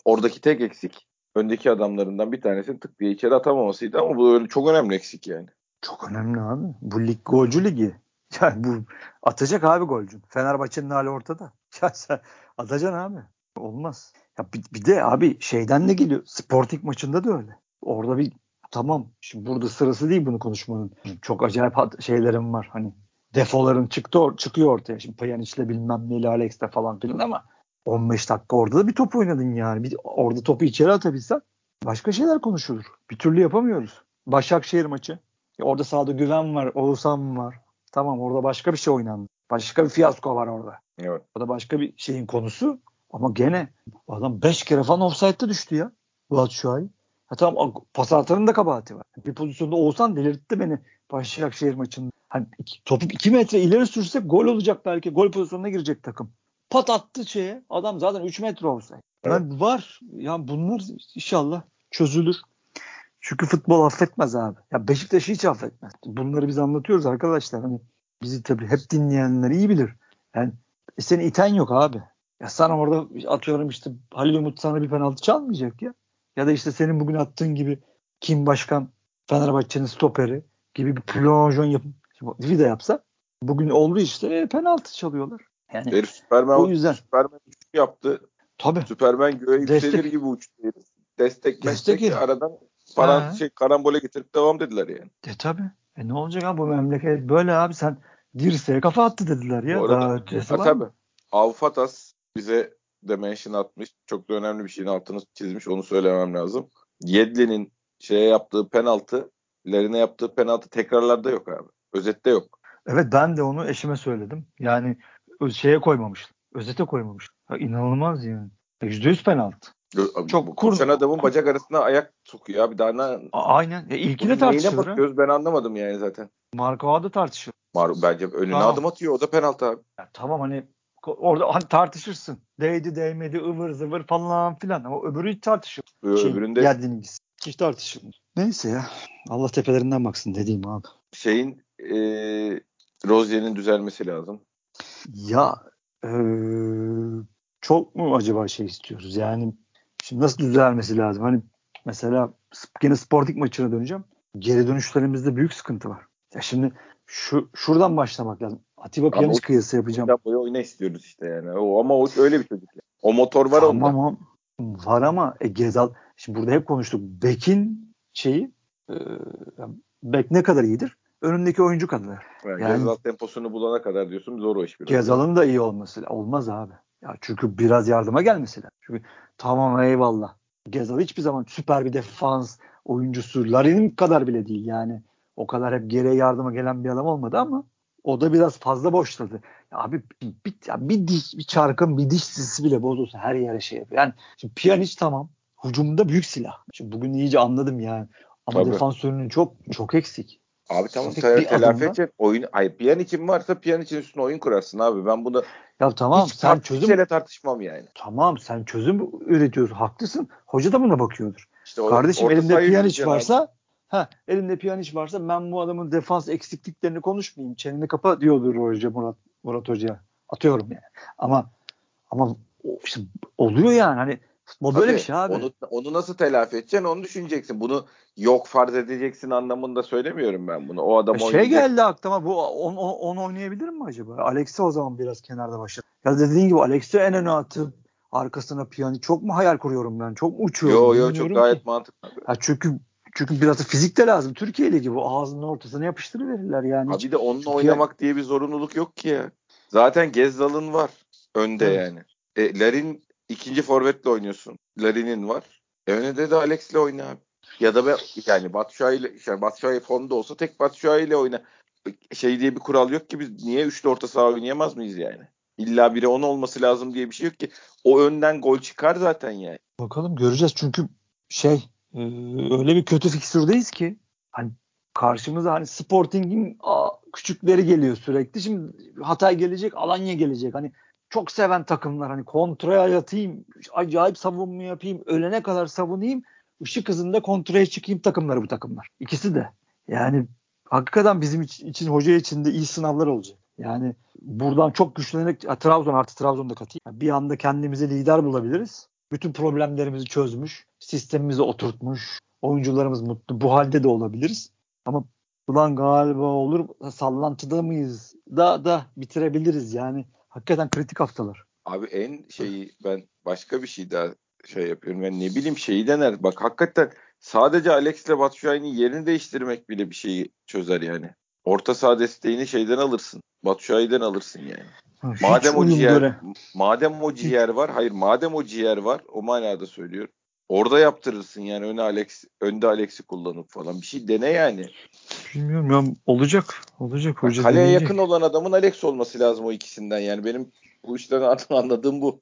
oradaki tek eksik öndeki adamlarından bir tanesi tık diye içeri atamamasıydı ama bu öyle çok önemli eksik yani. Çok önemli abi. Bu lig golcü ligi. Yani bu atacak abi golcü. Fenerbahçe'nin hali ortada. Ya sen atacaksın abi. Olmaz. Ya bir, bir de abi şeyden de geliyor. Sporting maçında da öyle. Orada bir tamam şimdi burada sırası değil bunu konuşmanın. Çok acayip şeylerim var. Hani defoların çıktı or çıkıyor ortaya. Şimdi Pjanic'le bilmem neyle Alex'le falan filan ama 15 dakika orada da bir top oynadın yani. Bir, orada topu içeri atabilsen başka şeyler konuşulur. Bir türlü yapamıyoruz. Başakşehir maçı. Ya orada sahada güven var, Oğuzhan var. Tamam orada başka bir şey oynandı. Başka bir fiyasko var orada. Evet. O da başka bir şeyin konusu. Ama gene adam 5 kere falan offside'da düştü ya. Batshuayi. Ha tamam pas atanın da kabahati var. Bir pozisyonda olsan delirtti beni Başakşehir maçında. Hani iki, topu 2 metre ileri sürsek gol olacak belki. Gol pozisyonuna girecek takım. Pat attı şeye. Adam zaten 3 metre olsaydı. Evet. Yani var. Yani bunlar inşallah çözülür. Çünkü futbol affetmez abi. Ya Beşiktaş hiç affetmez. Bunları biz anlatıyoruz arkadaşlar. Hani bizi tabii hep dinleyenler iyi bilir. Yani e, seni iten yok abi. Ya sana orada atıyorum işte Halil Umut sana bir penaltı çalmayacak ya. Ya da işte senin bugün attığın gibi Kim Başkan Fenerbahçe'nin stoperi gibi bir plonjon yapıp vida yapsa bugün oldu işte e, penaltı çalıyorlar. Yani Herif Süperman, o yüzden. Süperman uçuş yaptı. Tabii. Süperman göğe yükselir gibi uçtu. Destek, Destek destek aradan paran, şey, karambole getirip devam dediler yani. E tabi. E ne olacak abi bu memleket böyle abi sen dirseğe kafa attı dediler ya. Bu arada, Daha tabii. Alfatas bize de mention atmış. Çok da önemli bir şeyin altını çizmiş. Onu söylemem lazım. Yedlin'in şeye yaptığı penaltı, Lerine yaptığı penaltı tekrarlarda yok abi. Özette yok. Evet ben de onu eşime söyledim. Yani şeye koymamış. Özete koymamış. Ha, inanılmaz yani. %100 penaltı. Çok kur. Koşan adamın bacak arasına ayak sokuyor abi. Daha ne? Aynen. E, ilki de tartışılır. Neyine bakıyoruz ben anlamadım yani zaten. Marco da tartışılır. Mar bence önüne tamam. adım atıyor. O da penaltı abi. Ya, tamam hani orada hani tartışırsın. Değdi değmedi ıvır zıvır falan filan. Ama öbürü hiç tartışılır. Şey, Öbüründe geldiğiniz. Hiç tartışılır. Neyse ya. Allah tepelerinden baksın dediğim abi. Şeyin e, Rozier'in düzelmesi lazım. Ya e, çok mu acaba şey istiyoruz? Yani şimdi nasıl düzelmesi lazım? Hani mesela yine Sporting maçına döneceğim. Geri dönüşlerimizde büyük sıkıntı var. Ya şimdi şu şuradan başlamak lazım. Atiba Pjanic kıyası yapacağım. Boyu oyna istiyoruz işte yani. O, ama o öyle bir çocuk. O motor var tamam, onda. Var ama e, Gezal şimdi burada hep konuştuk. Bek'in şeyi e, Bek ne kadar iyidir? Önündeki oyuncu kadar. Yani, yani Gezal temposunu bulana kadar diyorsun zor o iş biraz. Gezal'ın da iyi olması olmaz abi. Ya çünkü biraz yardıma gelmesi lazım. Çünkü tamam eyvallah. Gezal hiçbir zaman süper bir defans oyuncusu. Larin'in kadar bile değil yani. O kadar hep geriye yardıma gelen bir adam olmadı ama o da biraz fazla boşladı. Ya abi bir, bir, ya bir diş, bir çarkın bir diş sisi bile bozulsa her yere şey yapıyor. Yani şimdi Pjanic tamam. Hücumda büyük silah. Şimdi bugün iyice anladım yani. Ama Tabii. defansörünün çok çok eksik. Abi tamam te- telafi edecek. Oyun, ay piyan için varsa piyan için üstüne oyun kurarsın abi. Ben bunu ya tamam hiç sen çözüm tartışmam yani. Tamam sen çözüm üretiyorsun. Haklısın. Hoca da buna bakıyordur. İşte o, Kardeşim elimde Pjanic varsa ha elimde Pjanic varsa ben bu adamın defans eksikliklerini konuşmayayım. Çeneni kapa diyordur hoca Murat Murat Hoca. Atıyorum yani. Ama ama işte oluyor yani hani Futbol böyle bir şey abi. Onu, onu nasıl telafi edeceksin onu düşüneceksin. Bunu yok farz edeceksin anlamında söylemiyorum ben bunu. O adam Şey oynayacak. geldi aklıma bu onu, onu oynayabilir mi acaba? Alex'i o zaman biraz kenarda başladı. Ya dediğin gibi Alex'i en öne atıp arkasına piyano çok mu hayal kuruyorum ben? Çok mu uçuyorum? Yo yo çok gayet ki. mantıklı. Ya çünkü çünkü biraz da fizik de lazım. Türkiye Ligi bu. Ağzının ortasına yapıştırıverirler yani. Abi de onunla oynamak diye bir zorunluluk yok ki ya. Zaten Gezzal'ın var önde evet. yani. E, Larin ikinci forvetle oynuyorsun. Larin'in var. E önünde de Alex'le oyna abi. Ya da ben, yani Batshuayi ile yani Batshuayi formda olsa tek Batshuayi ile oyna. Şey diye bir kural yok ki biz niye üçlü orta saha oynayamaz mıyız yani? İlla biri on olması lazım diye bir şey yok ki. O önden gol çıkar zaten yani. Bakalım göreceğiz çünkü şey e, öyle bir kötü fikstürdeyiz ki hani karşımıza hani Sporting'in küçükleri geliyor sürekli. Şimdi Hatay gelecek, Alanya gelecek. Hani çok seven takımlar hani kontraya yatayım, acayip savunma yapayım, ölene kadar savunayım, ışık hızında kontraya çıkayım takımları bu takımlar. İkisi de. Yani hakikaten bizim için, hoca için de iyi sınavlar olacak. Yani buradan çok güçlenerek Trabzon artı Trabzon'da katayım. Bir anda kendimize lider bulabiliriz. Bütün problemlerimizi çözmüş, sistemimizi oturtmuş, oyuncularımız mutlu. Bu halde de olabiliriz. Ama ulan galiba olur sallantıda mıyız da da bitirebiliriz yani. Hakikaten kritik haftalar. Abi en şeyi ben başka bir şey daha şey yapıyorum. Ben ne bileyim şeyi dener. Bak hakikaten sadece Alex ile Batshuayi'nin yerini değiştirmek bile bir şeyi çözer yani. Orta saha desteğini şeyden alırsın. Batshuayi'den alırsın yani. Hiç madem o ciğer göre. madem o ciğer var, hayır madem o ciğer var, o manada söylüyorum. Orada yaptırırsın yani öne Alex önde Alex'i kullanıp falan bir şey dene yani. Bilmiyorum ya olacak. Olacak hoca. Kaleye deneyecek. yakın olan adamın Alex olması lazım o ikisinden yani benim bu işten anladığım bu.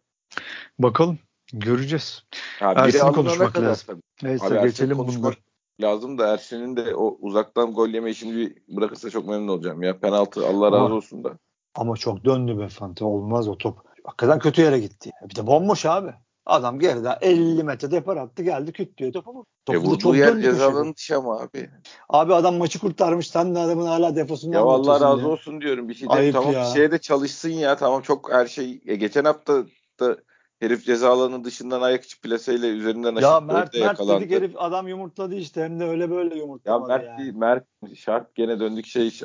Bakalım göreceğiz. Ya Ersin'i konuşmak lazım. Tabii. Neyse Abi geçelim bunları. Lazım da Ersin'in de o uzaktan gol yeme işini bırakırsa çok memnun olacağım ya. Penaltı Allah razı ama, olsun da. Ama çok döndü be Fante. Olmaz o top. Hakikaten kötü yere gitti. Bir de bomboş abi. Adam geride 50 metre depar attı geldi küt diyor topu vurdu. Topu e vurduğu yer cezaların dışı ama abi. Abi adam maçı kurtarmış sen de adamın hala defosundan Ya Allah razı ya. olsun diyorum bir şey de tamam ya. bir şeye de çalışsın ya tamam çok her şey e, geçen hafta da herif ceza alanının dışından ayak içi plaseyle üzerinden aşıp ya Mert, Mert dedik herif adam yumurtladı işte hem de öyle böyle yumurtlamadı ya. Mert yani. değil Mert şart gene döndük şey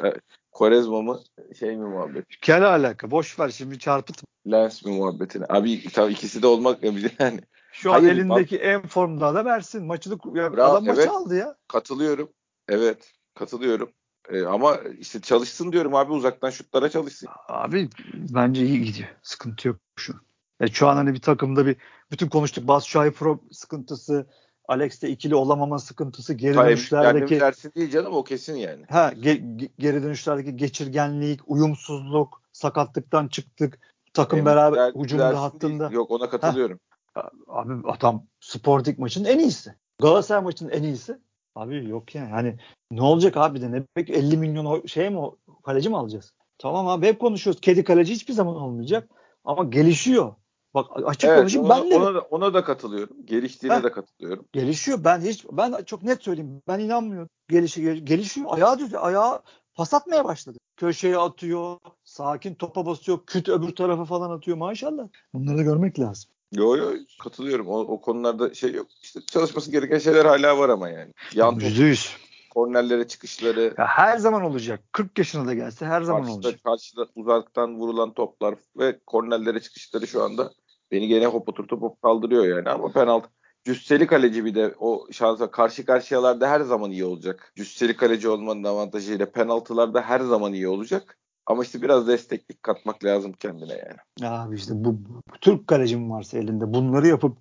Korezma mı şey mi muhabbet? Kel alaka boş ver şimdi çarpıt. Lens mi muhabbetini? Abi tabii ikisi de olmak yani. Şu an Hayır, elindeki bak. en formda da versin. Maçını ya, Bravo, adam maçı evet, aldı ya. Katılıyorum. Evet katılıyorum. Ee, ama işte çalışsın diyorum abi uzaktan şutlara çalışsın. Abi bence iyi gidiyor. Sıkıntı yok şu. Yani şu an hani bir takımda bir bütün konuştuk. Batshuayi pro sıkıntısı, Alex'te ikili olamama sıkıntısı, geri Hayır, dönüşlerdeki dersi değil canım o kesin yani. Ha ge, geri dönüşlerdeki geçirgenlik, uyumsuzluk, sakatlıktan çıktık. Takım Hem beraber hücumda hattında. Değil. Yok ona katılıyorum. Ha, abi adam Sporting maçın en iyisi. Galatasaray maçının en iyisi. Abi yok yani. Hani ne olacak abi de ne peki 50 milyon şey mi kaleci mi alacağız? Tamam abi hep konuşuyoruz. Kedi kaleci hiçbir zaman olmayacak. Ama gelişiyor. Bak açık evet, konuşayım ona, ben de ona da, ona da katılıyorum. Geliştiğine ben, de katılıyorum. Gelişiyor. Ben hiç ben çok net söyleyeyim. Ben inanmıyorum. Gelişiyor. Gelişiyor. Ayağı düz ayağı pas atmaya başladı. Köşeye atıyor. Sakin topa basıyor. Küt öbür tarafa falan atıyor. Maşallah. Bunları da görmek lazım. Yo yo katılıyorum. O, o konularda şey yok. İşte çalışması gereken şeyler hala var ama yani. Yan %100. Kornerlere çıkışları. Ya her zaman olacak. 40 yaşına da gelse her zaman karşıda, olacak. Karşıda uzaktan vurulan toplar ve kornerlere çıkışları şu anda beni gene hop oturtup hop kaldırıyor yani ama penaltı. Cüsseli kaleci bir de o şansa karşı karşıyalarda her zaman iyi olacak. Cüsseli kaleci olmanın avantajıyla penaltılarda her zaman iyi olacak. Ama işte biraz desteklik katmak lazım kendine yani. Abi işte bu, bu Türk kalecim varsa elinde bunları yapıp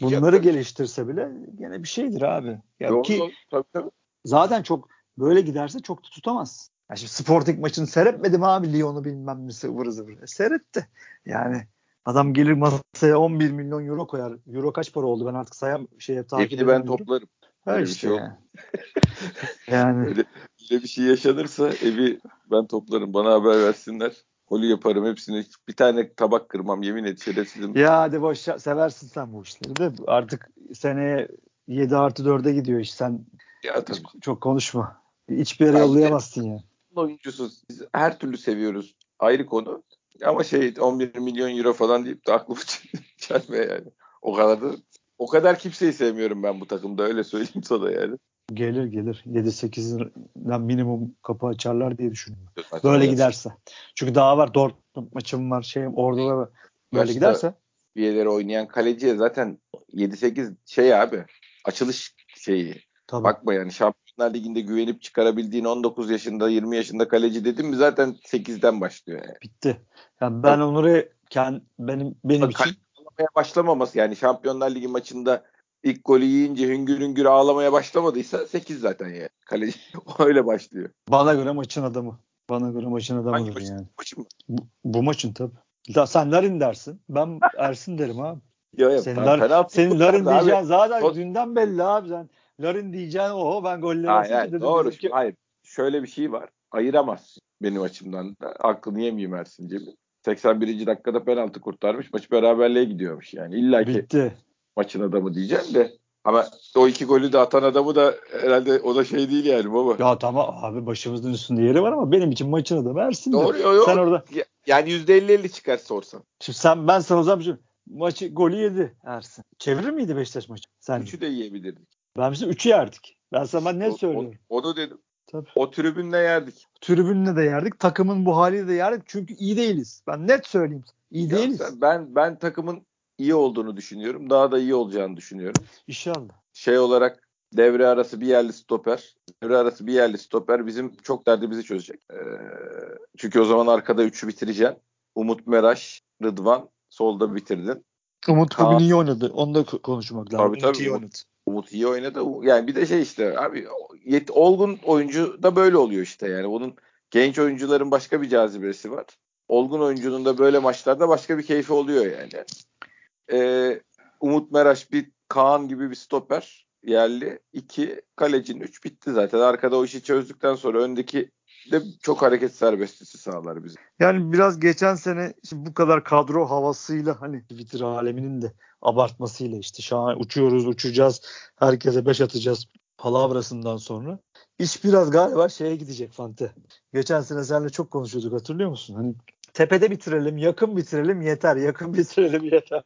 bunları geliştirse bile gene bir şeydir abi. Ya doğru, ki, doğru. Tabii, tabii. Zaten çok böyle giderse çok da tutamaz. Ya şimdi Sporting maçını seyretmedim abi Lyon'u bilmem ne sıvır zıvır. E, seyretti. Yani adam gelir masaya 11 milyon euro koyar. Euro kaç para oldu ben artık sayam şeye takip edemiyorum. ben toplarım. Ha işte şey yani. yani. Öyle, öyle bir şey yaşanırsa evi ben toplarım. Bana haber versinler. Holü yaparım hepsini. Bir tane tabak kırmam yemin et şerefsizim. Ya hadi boş seversin sen bu işleri de. Artık seneye 7 artı 4'e gidiyor iş. Sen ya, tabii. çok konuşma. Hiçbir yere yollayamazsın ya. Oyuncusu biz her türlü seviyoruz. Ayrı konu. Ama şey 11 milyon euro falan deyip de aklımı çelme yani. O kadar da o kadar kimseyi sevmiyorum ben bu takımda öyle söyleyeyim sana yani. Gelir gelir. 7-8'den minimum kapı açarlar diye düşünüyorum. Zaten Böyle giderse. Çünkü daha var. Dortmund maçım var. Şeyim orada da böyle Başta giderse. Bir oynayan kaleciye zaten 7-8 şey abi açılış şeyi. Tabii. Bakma yani Şampiyonlar Ligi'nde güvenip çıkarabildiğin 19 yaşında 20 yaşında kaleci dedim mi zaten 8'den başlıyor yani. Bitti. Yani ben Onur'u kend, benim benim Bak, için ağlamaya başlamaması yani Şampiyonlar Ligi maçında ilk golü yiyince hüngür hüngür ağlamaya başlamadıysa 8 zaten yani. Kaleci öyle başlıyor. Bana göre maçın adamı. Bana göre maçın adamı Hangi maçın, yani. Maçın mı? Bu, bu maçın tabii. Da, sen Larin dersin. Ben Ersin derim abi. Ya, ya, senin, Lar, senin Larin diyeceğin zaten o... dünden belli abi. Sen Larin diyeceğin o ben golleri hayır, hayır, Doğru. Ki... Hayır. Şöyle bir şey var. Ayıramaz benim açımdan da. Aklını yemeyeyim Ersin Cemil. 81. dakikada penaltı kurtarmış. Maç beraberliğe gidiyormuş yani. İlla ki Bitti. maçın adamı diyeceğim de. Ama o iki golü de atan adamı da herhalde o da şey değil yani baba. Ya tamam abi başımızın üstünde yeri var ama benim için maçın adamı Ersin de. Doğru yo, yo. Sen orada Ya- Yani %50-50 çıkar sorsan. şimdi sen ben sana o zaman şey- maçı golü yedi Ersin. Çevirir miydi Beşiktaş maçı? Sen Üçü de yiyebilirdik. Ben bizim üçü yerdik. Ben sana ne O- söylüyorum? O, onu dedim. Tabii. O tribünle yerdik. Tribünle de yerdik. Takımın bu haliyle de yerdik. Çünkü iyi değiliz. Ben net söyleyeyim. İyi Ya değiliz. sen- ben ben takımın iyi olduğunu düşünüyorum. Daha da iyi olacağını düşünüyorum. İnşallah. Şey olarak devre arası bir yerli stoper. Devre arası bir yerli stoper bizim çok derdimizi çözecek. Ee, çünkü o zaman arkada üçü bitireceksin. Umut Meraş, Rıdvan solda bitirdin. Umut Kaan- bugün iyi oynadı. Onu da ko- konuşmak lazım. Tabii, tabii. Umut iyi oynadı. Umut iyi oynadı. Yani bir de şey işte abi yet, olgun oyuncu da böyle oluyor işte yani. Onun genç oyuncuların başka bir cazibesi var. Olgun oyuncunun da böyle maçlarda başka bir keyfi oluyor yani. Ee, Umut Meraş bir Kaan gibi bir stoper yerli. iki kalecinin üç bitti zaten. Arkada o işi çözdükten sonra öndeki de çok hareket serbestisi sağlar bize. Yani biraz geçen sene bu kadar kadro havasıyla hani Twitter aleminin de abartmasıyla işte şu an uçuyoruz uçacağız herkese beş atacağız palavrasından sonra iş biraz galiba şeye gidecek Fante. Geçen sene seninle çok konuşuyorduk hatırlıyor musun? Hani tepede bitirelim, yakın bitirelim yeter, yakın bitirelim yeter.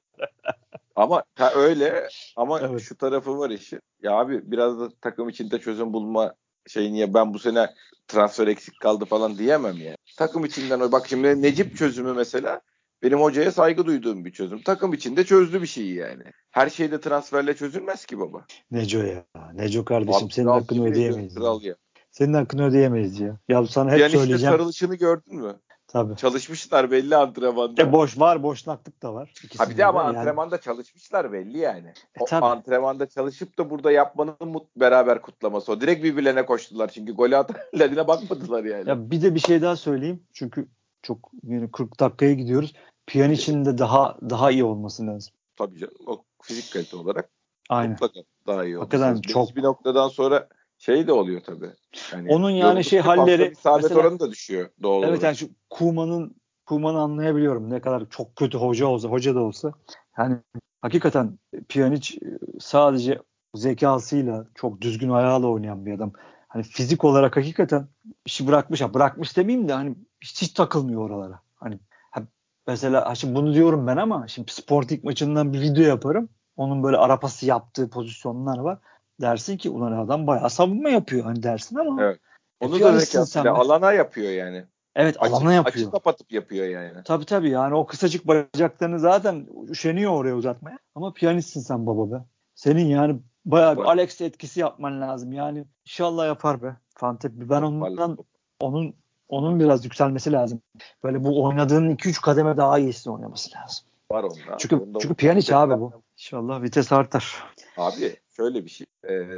Ama ha öyle ama Evet. şu tarafı var işi. Ya abi biraz da takım içinde çözüm bulma şey niye ben bu sene transfer eksik kaldı falan diyemem yani. Takım içinden bak şimdi Necip çözümü mesela benim hocaya saygı duyduğum bir çözüm. Takım içinde çözdü bir şeyi yani. Her şey de transferle çözülmez ki baba. Neco ya. Neco kardeşim Abi, senin hakkını ödeyemeyiz. ya. Kral ya. Senin hakkını ödeyemeyiz ya. Ya sana hep Yani işte söyleyeceğim. sarılışını gördün mü? Tabii. Çalışmışlar belli antrenmanda. E boş var, boşnaklık da var. Ha bir de ama yani. antrenmanda çalışmışlar belli yani. E, O tabii. antrenmanda çalışıp da burada yapmanın mut- beraber kutlaması o. Direkt birbirlerine koştular çünkü golü atarlarına bakmadılar yani. Ya bir de bir şey daha söyleyeyim. Çünkü çok yani 40 dakikaya gidiyoruz. Piyanic'in de daha daha iyi olması lazım. Tabii canım o fizik kalite olarak Aynen. mutlaka daha iyi olması Hakikaten lazım. çok- bir noktadan sonra şey de oluyor tabii. Yani Onun yani şey halleri- isabet mesela- oranı da düşüyor doğal Evet olarak. yani şu Kuma'nın Kuma'nı anlayabiliyorum. Ne kadar çok kötü hoca olsa, hoca da olsa. Yani hakikaten Pjanic e, sadece zekasıyla, çok düzgün ayağıyla oynayan bir adam. Hani fizik olarak hakikaten işi bırakmış. Ha, bırakmış demeyeyim de hani hiç, hiç takılmıyor oralara. Hani ha, mesela şimdi bunu diyorum ben ama şimdi Sporting maçından bir video yaparım. Onun böyle arapası yaptığı pozisyonlar var. Dersin ki ulan adam bayağı savunma yapıyor hani dersin ama Evet. Onu da zekasıyla alana yapıyor yani. evet Açı, alana yapıyor. açı kapatıp yapıyor yani. Tabii tabii yani o kısacık bacaklarını zaten üşeniyor oraya uzatmaya. Ama piyanistsin sen baba be. Senin yani bayağı bir. Alex etkisi yapman lazım. Yani inşallah yapar be. Fante ben ondan onun onun biraz yükselmesi lazım. Böyle bu oynadığın 2-3 kademe daha iyisini oynaması lazım. Var onda. Çünkü Onda çünkü Pjanic abi bu. İnşallah vites artar. Abi şöyle bir şey. Ee,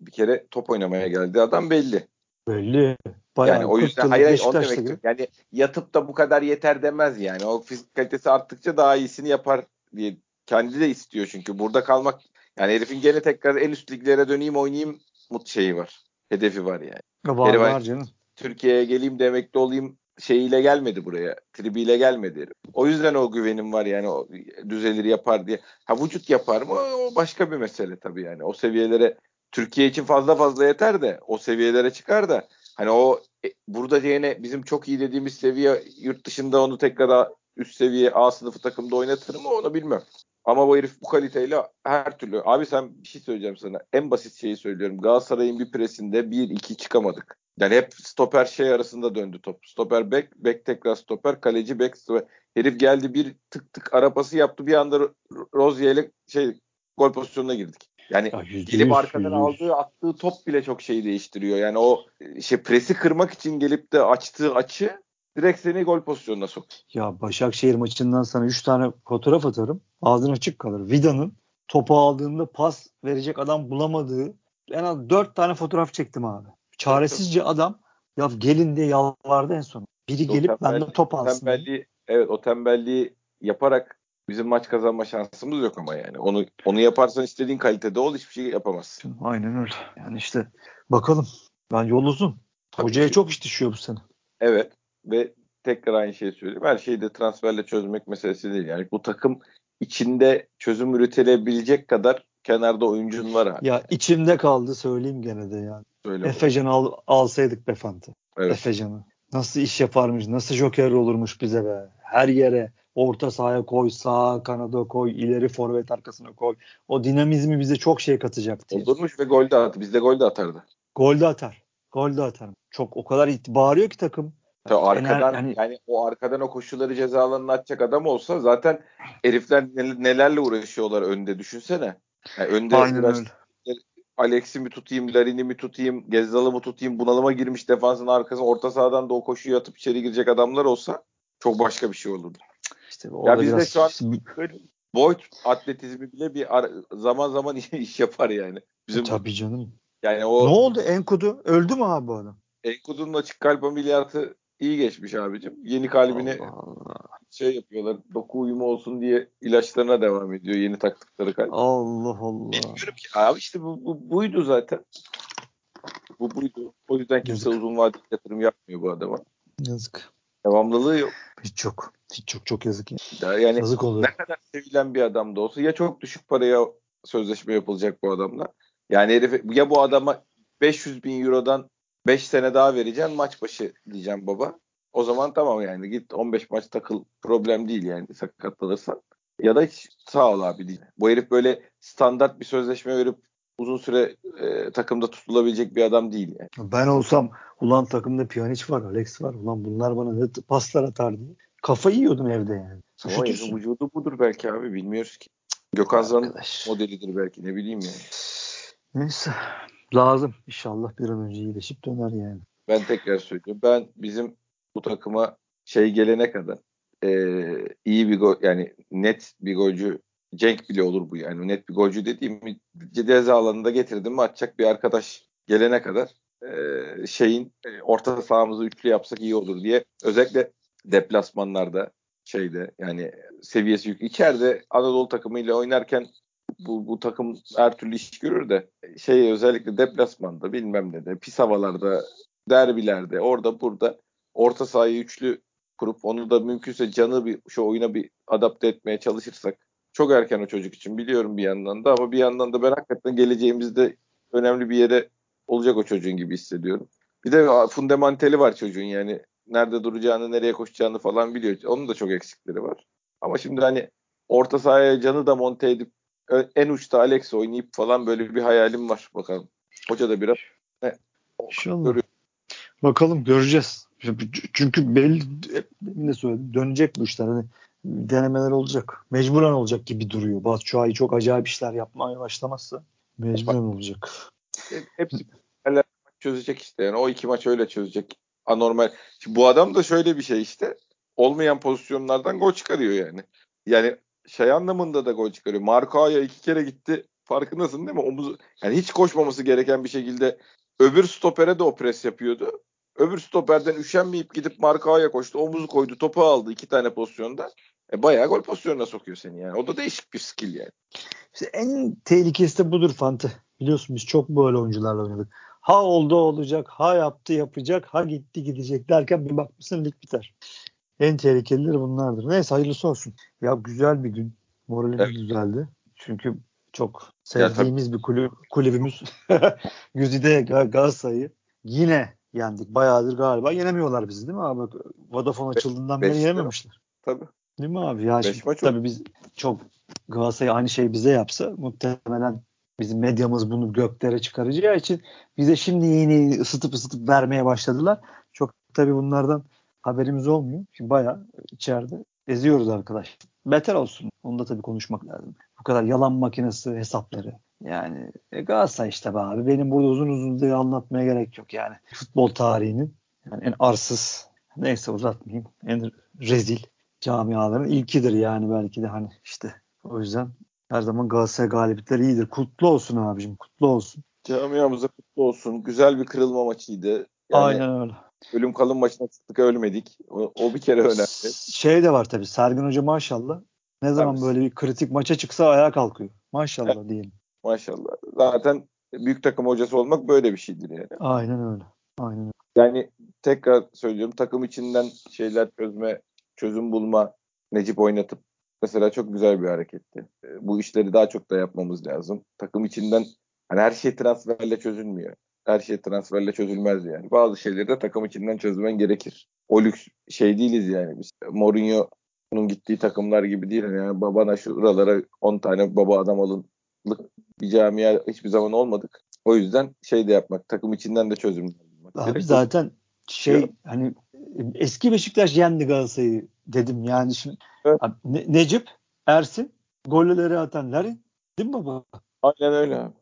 bir kere top oynamaya geldi adam belli. Belli. Bayağı yani o 40 yüzden hayır, hayır onu Beşiktaş'ta demek gibi. Yani yatıp da bu kadar yeter demez yani. O fizik kalitesi arttıkça daha iyisini yapar diye kendi de istiyor çünkü. Burada kalmak yani herifin gene tekrar en üst liglere döneyim oynayayım mut şeyi var. Hedefi var yani. Var var canım. Türkiye'ye geleyim de emekli olayım şeyiyle gelmedi buraya. Tribiyle gelmedi. O yüzden o güvenim var yani o düzelir yapar diye. Ha vücut yapar mı? O başka bir mesele tabii yani. O seviyelere Türkiye için fazla fazla yeter de o seviyelere çıkar da hani o e, burada yine bizim çok iyi dediğimiz seviye yurt dışında onu tekrar üst seviye A sınıfı takımda oynatır mı onu bilmem. Ama bu herif bu kaliteyle her türlü. Abi sen bir şey söyleyeceğim sana. En basit şeyi söylüyorum. Galatasaray'ın bir presinde 1-2 çıkamadık. Yani hep stoper şey arasında döndü top. Stoper bek, bek tekrar stoper, kaleci bek. stoper. Herif geldi bir tık tık arapası yaptı. Bir anda Ro- Rozier ile şey gol pozisyonuna girdik. Yani Ya yüzde gelip yüz, arkadan yüz. aldığı attığı top bile çok şeyi değiştiriyor. Yani o şey presi kırmak için gelip de açtığı açı direkt seni gol pozisyonuna sok. Ya Başakşehir maçından sana 3 tane fotoğraf atarım. Ağzın açık kalır. Vida'nın topu aldığında pas verecek adam bulamadığı en az 4 tane fotoğraf çektim abi. Çaresizce adam ya gelin diye yalvardı en son. Biri O gelip benden top alsın. Tembelliği, evet o tembelliği yaparak bizim maç kazanma şansımız yok ama yani. Onu onu yaparsan istediğin kalitede ol hiçbir şey yapamazsın. Aynen öyle. Yani işte bakalım. Ben yol uzun. Tabii Hocaya ki. çok iş düşüyor bu sene. Evet ve tekrar aynı şeyi söyleyeyim. Her şeyi de transferle çözmek meselesi değil. Yani bu takım içinde çözüm üretilebilecek kadar kenarda oyuncun var abi. Ya içimde kaldı söyleyeyim gene de yani. Söyle Efecan al, alsaydık be Fante. Evet. Efecan'ı. Nasıl iş yaparmış, nasıl joker olurmuş bize be. Her yere orta sahaya koy, sağ kanada koy, ileri forvet arkasına koy. O dinamizmi bize çok şey katacaktı. Olurmuş ve gol de attı. Bizde gol de atardı. Gol de atar. Gol de atar. Çok o kadar bağırıyor ki takım. Ya arkadan yani- yani o arkadan o koşulları ceza alanına atacak adam olsa zaten herifler nel- nelerle uğraşıyorlar önde düşünsene. Yani önde Aynen biraz öyle. Alex'i mi tutayım, Larin'i mi tutayım, Gezzal'ı mı tutayım, bunalıma girmiş defansın arkasına orta sahadan da o koşuyu atıp içeri girecek adamlar olsa çok başka bir şey olurdu. İşte orada bizde biraz şu an- Boyd atletizmi bile bir zaman zaman iş yapar yani. Bizim tabii canım. yani Ne o oldu Enkudu? Öldü mü abi bu adam? Enkudu'nun açık kalp ameliyatı iyi geçmiş abicim. Yeni kalbini Allah Allah. şey yapıyorlar. Doku uyumu olsun diye ilaçlarına devam ediyor. Yeni taktıkları kalp. Allah Allah. Bilmiyorum ki. Abi işte bu, bu buydu zaten. Bu buydu. O yüzden kimse Yazık. uzun vadeli yatırım yapmıyor bu adama. Yazık. Devamlılığı yok. Hiç yok. Hiç çok çok yazık. ya. Ya Yani Yazık oluyor. ne kadar sevilen bir adam da olsa ya çok düşük paraya sözleşme yapılacak bu adamla. Yani herif, ya bu adama 500 bin eurodan 5 sene daha vereceğim maç başı diyeceğim baba. O zaman tamam yani git 15 maç takıl problem değil yani sakatlanırsan. Ya da hiç sağ ol abi değil. Bu herif böyle standart bir sözleşme verip uzun süre e, takımda tutulabilecek bir adam değil yani. Ben olsam ulan takımda Pjanic var, Alex var. Ulan bunlar bana ne paslar atar diye. Kafayı yiyordum evde yani. Ama vücudu budur belki abi bilmiyoruz ki. Gökhan Zan'ın modelidir belki ne bileyim yani. Neyse. Lazım. İnşallah bir an önce iyileşip döner yani. Ben tekrar söylüyorum. Ben bizim bu takıma şey gelene kadar eee, iyi bir gol yani net bir golcü Cenk bile olur bu yani. Net bir golcü dediğim ceza alanında getirdim mi atacak bir arkadaş gelene kadar eee, şeyin e, orta sahamızı üçlü yapsak iyi olur diye özellikle deplasmanlarda şeyde yani seviyesi yük. İçeride Anadolu takımıyla oynarken bu, bu takım her türlü iş görür de şey özellikle deplasmanda bilmem ne de pis havalarda derbilerde orada burada orta sahayı üçlü kurup onu da mümkünse canı bir şu oyuna bir adapte etmeye çalışırsak çok erken o çocuk için biliyorum bir yandan da ama bir yandan da ben hakikaten geleceğimizde önemli bir yere olacak o çocuğun gibi hissediyorum. Bir de fundamentali var çocuğun yani nerede duracağını nereye koşacağını falan biliyor. Onun da çok eksikleri var. Ama şimdi hani orta sahaya canı da monte edip en uçta Alex oynayıp falan böyle bir hayalim var bakalım. Hoca da biraz ne, İnşallah. Görüyor. Bakalım göreceğiz. Çünkü belli de söyledim. Dönecek bu işler. Hani denemeler olacak. Mecburen olacak gibi duruyor. Batshuayi çok acayip işler yapmaya başlamazsa mecburen olacak. Hep- Hepsi maç çözecek işte. Yani o iki maç öyle çözecek. Anormal. Şimdi bu adam da şöyle bir şey işte. Olmayan pozisyonlardan gol çıkarıyor yani. Yani şey anlamında da gol çıkarıyor. Marco'ya iki kere gitti. Farkındasın değil mi? Omuz, yani hiç koşmaması gereken bir şekilde öbür stopere de o pres yapıyordu. Öbür stoperden üşenmeyip gidip Marco'ya koştu. Omuzu koydu. Topu aldı iki tane pozisyonda. E, bayağı gol pozisyonuna sokuyor seni yani. O da değişik bir skill yani. İşte en tehlikesi de budur Fante. Biliyorsun biz çok böyle oyuncularla oynadık. Ha oldu olacak, ha yaptı yapacak, ha gitti gidecek derken bir bakmışsın lig biter. En tehlikelileri bunlardır. Neyse hayırlısı olsun. Ya güzel bir gün. Moralimiz Evet. düzeldi. Çünkü çok sevdiğimiz bir kulüp, kulübümüz Güzide Ga- Galatasaray'ı yine yendik. Bayağıdır galiba yenemiyorlar bizi değil mi abi? Vodafone açıldığından beri yenememişler. Tabii. Değil mi abi? Ya şimdi, tabii biz çok Galatasaray aynı şeyi bize yapsa muhtemelen bizim medyamız bunu göklere çıkaracağı için bize şimdi yeni ısıtıp ısıtıp vermeye başladılar. Çok tabii bunlardan haberimiz olmuyor. Şimdi bayağı içeride eziyoruz arkadaş. Beter olsun. Onu da tabii konuşmak lazım. Bu kadar yalan makinesi hesapları. Yani e, Galatasaray işte be abi. Benim burada uzun uzun diye anlatmaya gerek yok yani. Futbol tarihinin yani en arsız neyse uzatmayayım. En rezil camiaların ilkidir yani belki de hani işte o yüzden her zaman Galatasaray galibiyetleri iyidir. Kutlu olsun abicim kutlu olsun. Camiamıza kutlu olsun. Güzel bir kırılma maçıydı. Yani Aynen öyle. Ölüm kalım maçına çıktık ölmedik. O, o bir kere önemli. Şey de var tabii Sergen Hoca maşallah. Ne zaman Tabii. böyle bir kritik maça çıksa ayağa kalkıyor. Maşallah diyelim. Maşallah. Zaten büyük takım hocası olmak böyle bir şeydir yani. Aynen öyle. Aynen öyle. Yani tekrar söylüyorum takım içinden şeyler çözme, çözüm bulma, Necip oynatıp mesela çok güzel bir hareketti. E, bu işleri daha çok da yapmamız lazım. Takım içinden hani her şey transferle çözülmüyor. Her şey transferle çözülmez yani. Bazı şeyleri de takım içinden çözmen gerekir. O lüks şey değiliz yani biz. Mourinho'nun gittiği takımlar gibi değil. Yani babana şuralara 10 tane baba adam alın bir camia hiçbir zaman olmadık. O yüzden şey de yapmak, takım içinden de çözüm bulmak. Abi zaten şey hani eski Beşiktaş yendi Galatasaray'ı dedim yani şimdi evet. abi, ne, Necip, Ersin, golleri atan Larin değil mi baba? Aynen öyle abi.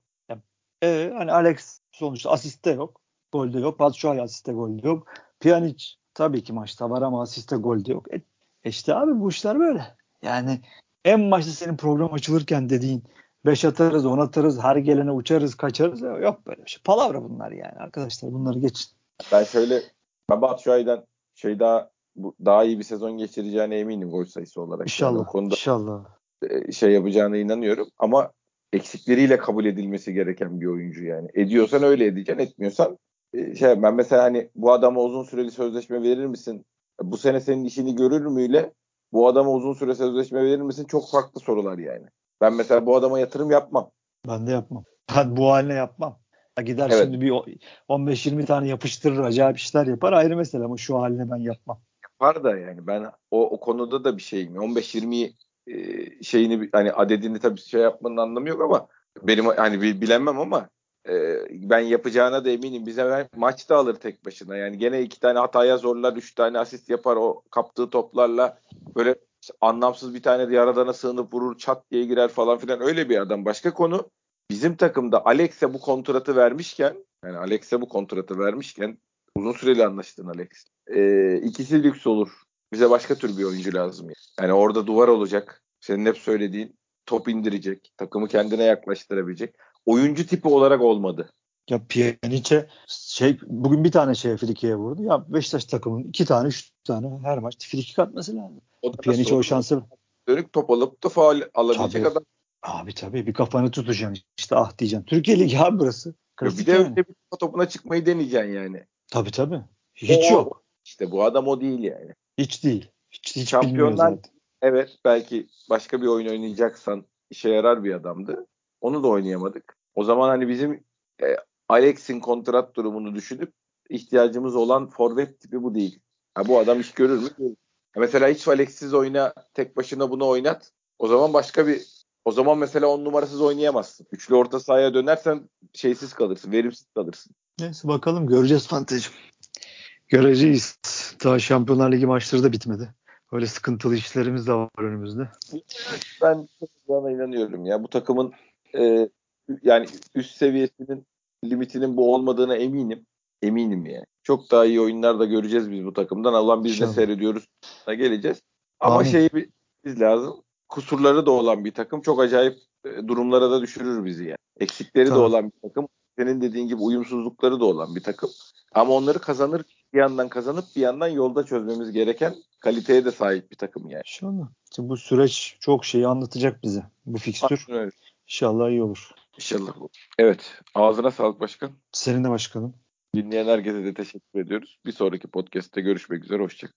E, hani Alex sonuçta asiste yok. Golde yok. Batshuayi asiste golde yok. Pjanic tabii ki maçta var ama asiste golde yok. E, işte abi bu işler böyle. Yani en başta senin program açılırken dediğin 5 atarız, 10 atarız, her gelene uçarız, kaçarız. Yok böyle bir şey. Palavra bunlar yani arkadaşlar. Bunları geçin. Ben şöyle ben Batshuayi'den şey daha bu, daha iyi bir sezon geçireceğine eminim gol sayısı olarak. İnşallah. Yani konuda inşallah. E, şey yapacağına inanıyorum ama eksikleriyle kabul edilmesi gereken bir oyuncu yani. Ediyorsan öyle edeceksin, etmiyorsan e, şey ben mesela hani bu adama uzun süreli sözleşme verir misin? Bu sene senin işini görür müyle bu adama uzun süre sözleşme verir misin? Çok farklı sorular yani. Ben mesela bu adama yatırım yapmam. Ben de yapmam. Ben bu haline yapmam. Gider evet. şimdi bir 15-20 tane yapıştırır, acayip işler yapar ayrı mesele ama şu haline ben yapmam. Yapar da yani ben o, o konuda da bir şeyim. 15-20 e, şeyini hani adedini tabii şey yapmanın anlamı yok ama benim hani bilemem ama e, ben yapacağına da eminim. Bize maç da alır tek başına. Yani gene iki tane hataya zorlar, üç tane asist yapar o kaptığı toplarla böyle anlamsız bir tane yaradana sığınıp vurur çat diye girer falan filan öyle bir adam. Başka konu bizim takımda Alex'e bu kontratı vermişken yani Alex'e bu kontratı vermişken uzun süreli anlaştın Alex. Ee, ikisi lüks olur. Bize başka tür bir oyuncu lazım. Yani. yani orada duvar olacak. Senin hep söylediğin top indirecek. Takımı kendine yaklaştırabilecek. Oyuncu tipi olarak olmadı. Ya Pjanic'e şey bugün bir tane şey Friki'ye vurdu. Ya Beşiktaş takımının iki tane üç tane her maç friki atması lazım. Pjanic o şansı dönük top alıp da faal alabilecek tabii. adam. Abi tabii bir kafanı tutacaksın işte ah diyeceksin. Türkiye Ligi abi burası. Klasik bir de yani. bir topuna çıkmayı deneyeceksin yani. Tabii tabii. Hiç o, yok. İşte bu adam o değil yani. Hiç değil. Hiç, hiç Şampiyonlar evet belki başka bir oyun oynayacaksan işe yarar bir adamdı. Onu da oynayamadık. O zaman hani bizim e, Alex'in kontrat durumunu düşünüp ihtiyacımız olan forvet tipi bu değil. Ha, bu adam iş görür mü? Mesela hiç Alex'siz oyna, tek başına bunu oynat. O zaman başka bir o zaman mesela on numarasız oynayamazsın. Üçlü orta sahaya dönersen şeysiz kalırsın, verimsiz kalırsın. Neyse bakalım göreceğiz fantezim. Göreceğiz. Daha Şampiyonlar Ligi maçları da bitmedi. Öyle sıkıntılı işlerimiz de var önümüzde. Ben bana inanıyorum ya. Bu takımın e, yani üst seviyesinin limitinin bu olmadığına eminim. Eminim yani. Çok daha iyi oyunlar da göreceğiz biz bu takımdan. Allah biz de seyrediyoruz. Da geleceğiz. Ama Amin. şeyi biz lazım. Kusurları da olan bir takım. Çok acayip e, durumlara da düşürür bizi yani. Eksikleri tamam. de olan bir takım. Senin dediğin gibi uyumsuzlukları da olan bir takım. Ama onları kazanır bir yandan kazanıp bir yandan yolda çözmemiz gereken kaliteye de sahip bir takım yani. İnşallah. Şimdi bu süreç çok şeyi anlatacak bize. Bu fikstür. İnşallah iyi olur. İnşallah. Evet. Ağzına sağlık başkan. Senin de başkanım. Dinleyen herkese de teşekkür ediyoruz. Bir sonraki podcast'te görüşmek üzere. Hoşçakalın.